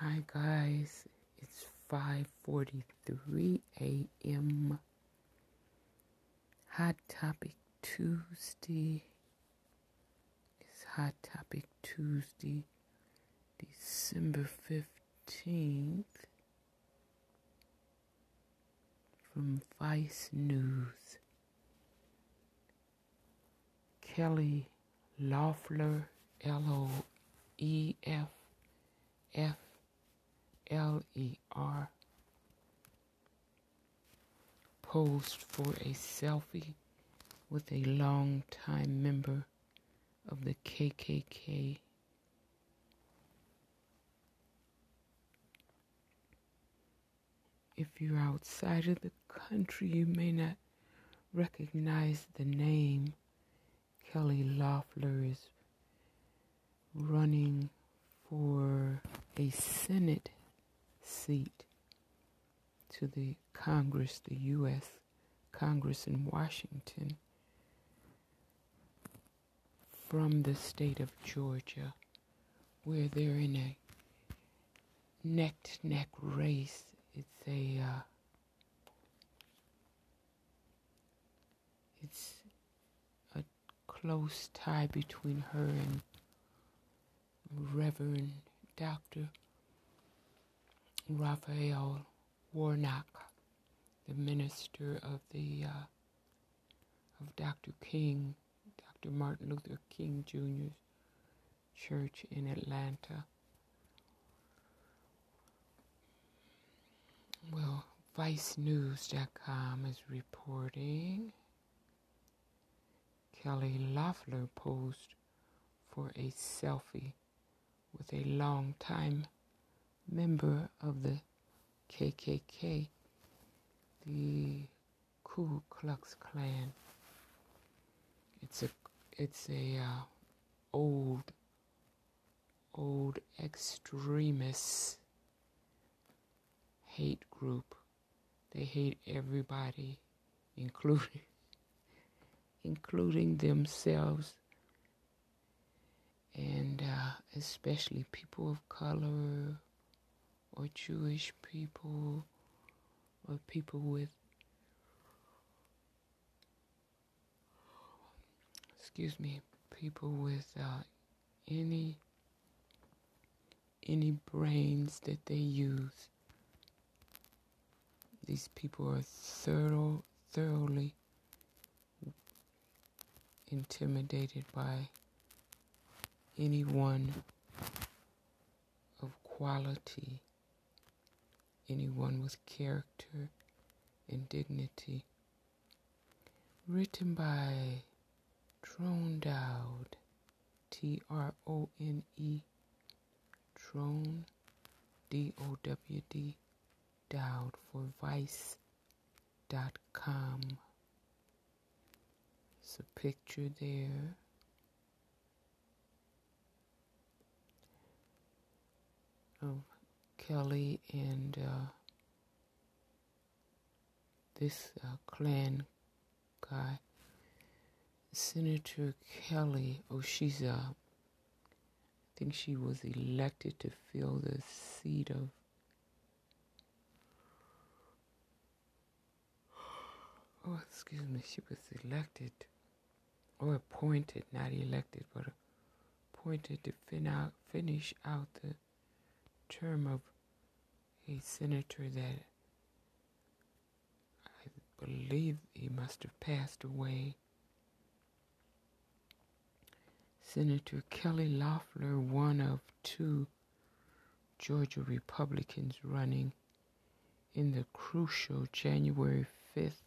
Hi guys, it's 5:43 a.m. Hot Topic Tuesday. It's Hot Topic Tuesday, December 15th from Vice News. Kelly Loeffler, L O E F F L E R posed for a selfie with a longtime member of the KKK. If you're outside of the country, you may not recognize the name. Kelly Loeffler is running for a Senate seat to the Congress, the U.S. Congress in Washington, from the state of Georgia, where they're in a neck to neck race. It's a uh, it's a close tie between her and Reverend Raphael Warnock, the minister of the uh, of Dr. King, Dr. Martin Luther King Jr.'s church in Atlanta. Well, ViceNews.com is reporting Kelly Loeffler posed for a selfie with a long-time member of the KKK, the Ku Klux Klan. It's a it's a uh, old old extremist hate group. They hate everybody, including including themselves and uh, especially people of color or Jewish people or people with excuse me people with uh, any any brains that they use. These people are thorough, thoroughly intimidated by anyone of quality, anyone with character and dignity. Written by Trone Dowd, T R O N E, Trone, D O W D, Dowd for Vice.com. It's a picture there. of Kelly and uh, this uh, Klan guy, Senator Kelly. Oh, she's uh, I think she was elected to fill the seat of. Oh, excuse me. She was elected or appointed, not elected, but appointed to fin out, finish out the term of a senator that I believe he must have passed away. Senator Kelly Loeffler, one of two Georgia Republicans running in the crucial January 5th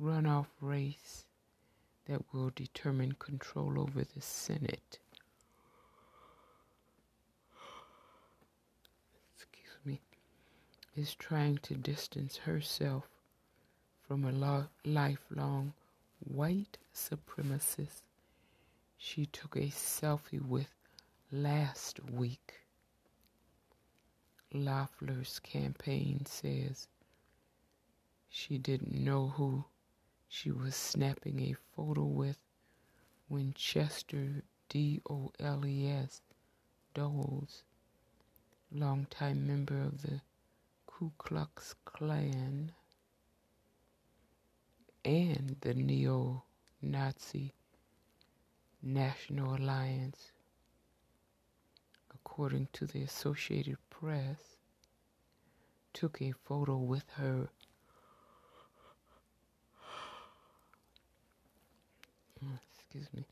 runoff race that will determine control over the Senate. Is trying to distance herself from a lo- lifelong white supremacist she took a selfie with last week. Loeffler's campaign says she didn't know who she was snapping a photo with when Chester D O L E S Doles longtime member of the Ku Klux Klan and the neo Nazi National Alliance, according to the Associated Press, took a photo with her. Excuse me.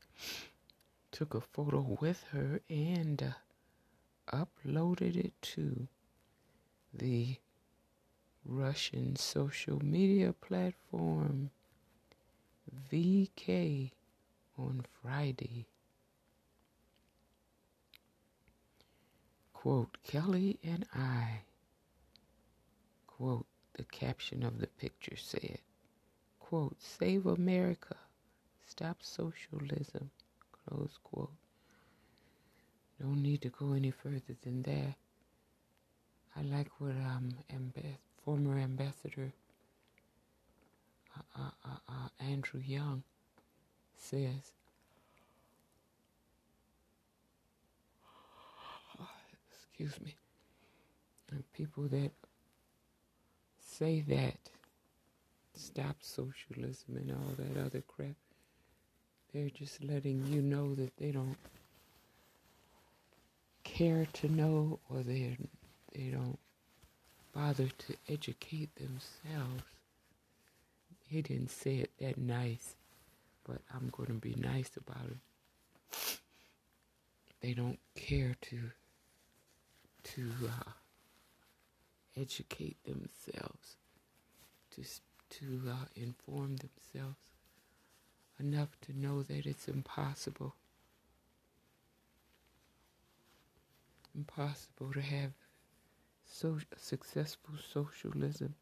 Took a photo with her and uh, uploaded it to the Russian social media platform VK on Friday. Quote, Kelly and I, quote, the caption of the picture said, quote, Save America, stop socialism, close quote. Don't need to go any further than that. I like what um, amb- former ambassador uh, uh, uh, uh, Andrew Young says. Excuse me. And people that say that stop socialism and all that other crap, they're just letting you know that they don't care to know or they they don't bother to educate themselves. He didn't say it that nice, but I'm going to be nice about it. They don't care to to uh, educate themselves, to to uh, inform themselves enough to know that it's impossible. Impossible to have so successful socialism,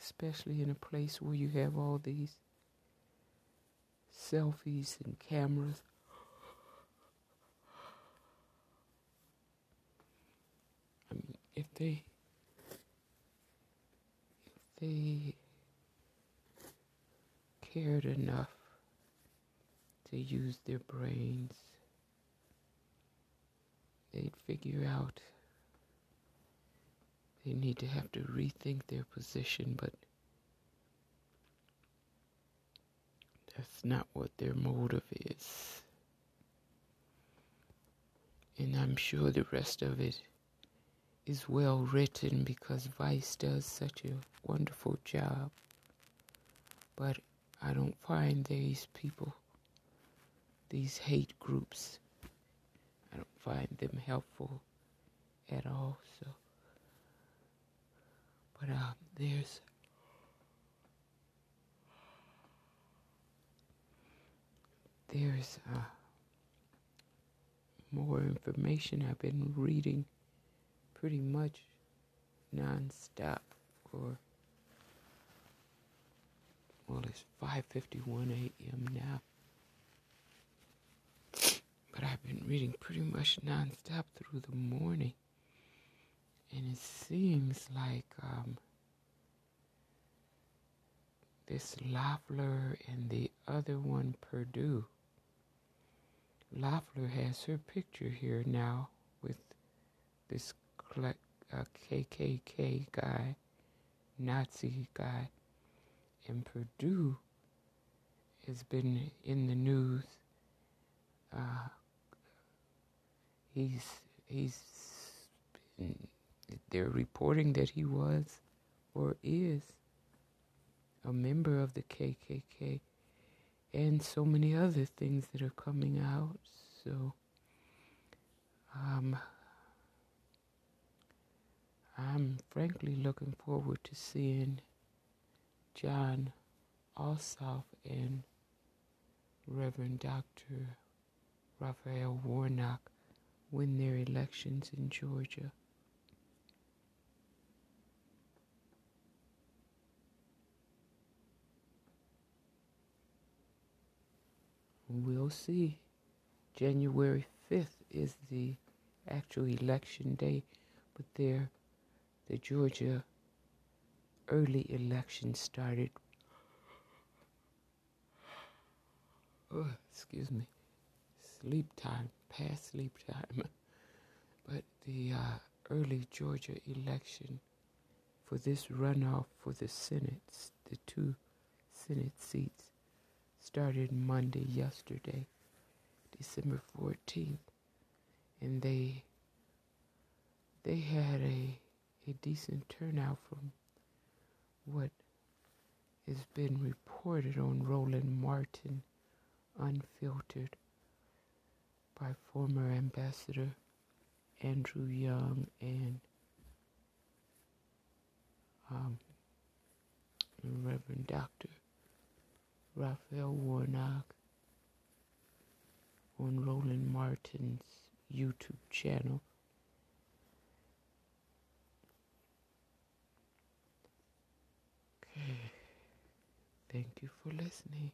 especially in a place where you have all these selfies and cameras. I mean, if they if they cared enough to use their brains, they'd figure out they need to have to rethink their position, but that's not what their motive is. And I'm sure the rest of it is well written because Vice does such a wonderful job. But I don't find these people, these hate groups, I don't find them helpful at all. So. But uh, there's there's uh, more information I've been reading pretty much nonstop for well it's 5:51 a.m. now but I've been reading pretty much nonstop through the morning it seems like um, this Loeffler and the other one, Perdue. Loeffler has her picture here now with this uh, KKK guy, Nazi guy, and Perdue has been in the news. Uh, he's he's been they're reporting that he was or is a member of the KKK and so many other things that are coming out. So, um, I'm frankly looking forward to seeing Jon Ossoff and Reverend Dr. Raphael Warnock win their elections in Georgia. We'll see. January 5th is the actual election day, but there, the Georgia early election started. Oh, excuse me. Sleep time, past sleep time. but the uh, early Georgia election for this runoff for the Senate, the two Senate seats, started Monday, yesterday, December 14th, and they they had a a decent turnout from what has been reported on Roland Martin Unfiltered by former Ambassador Andrew Young and um, Reverend Dr. Raphael Warnock on Roland Martin's YouTube channel. Okay. Thank you for listening.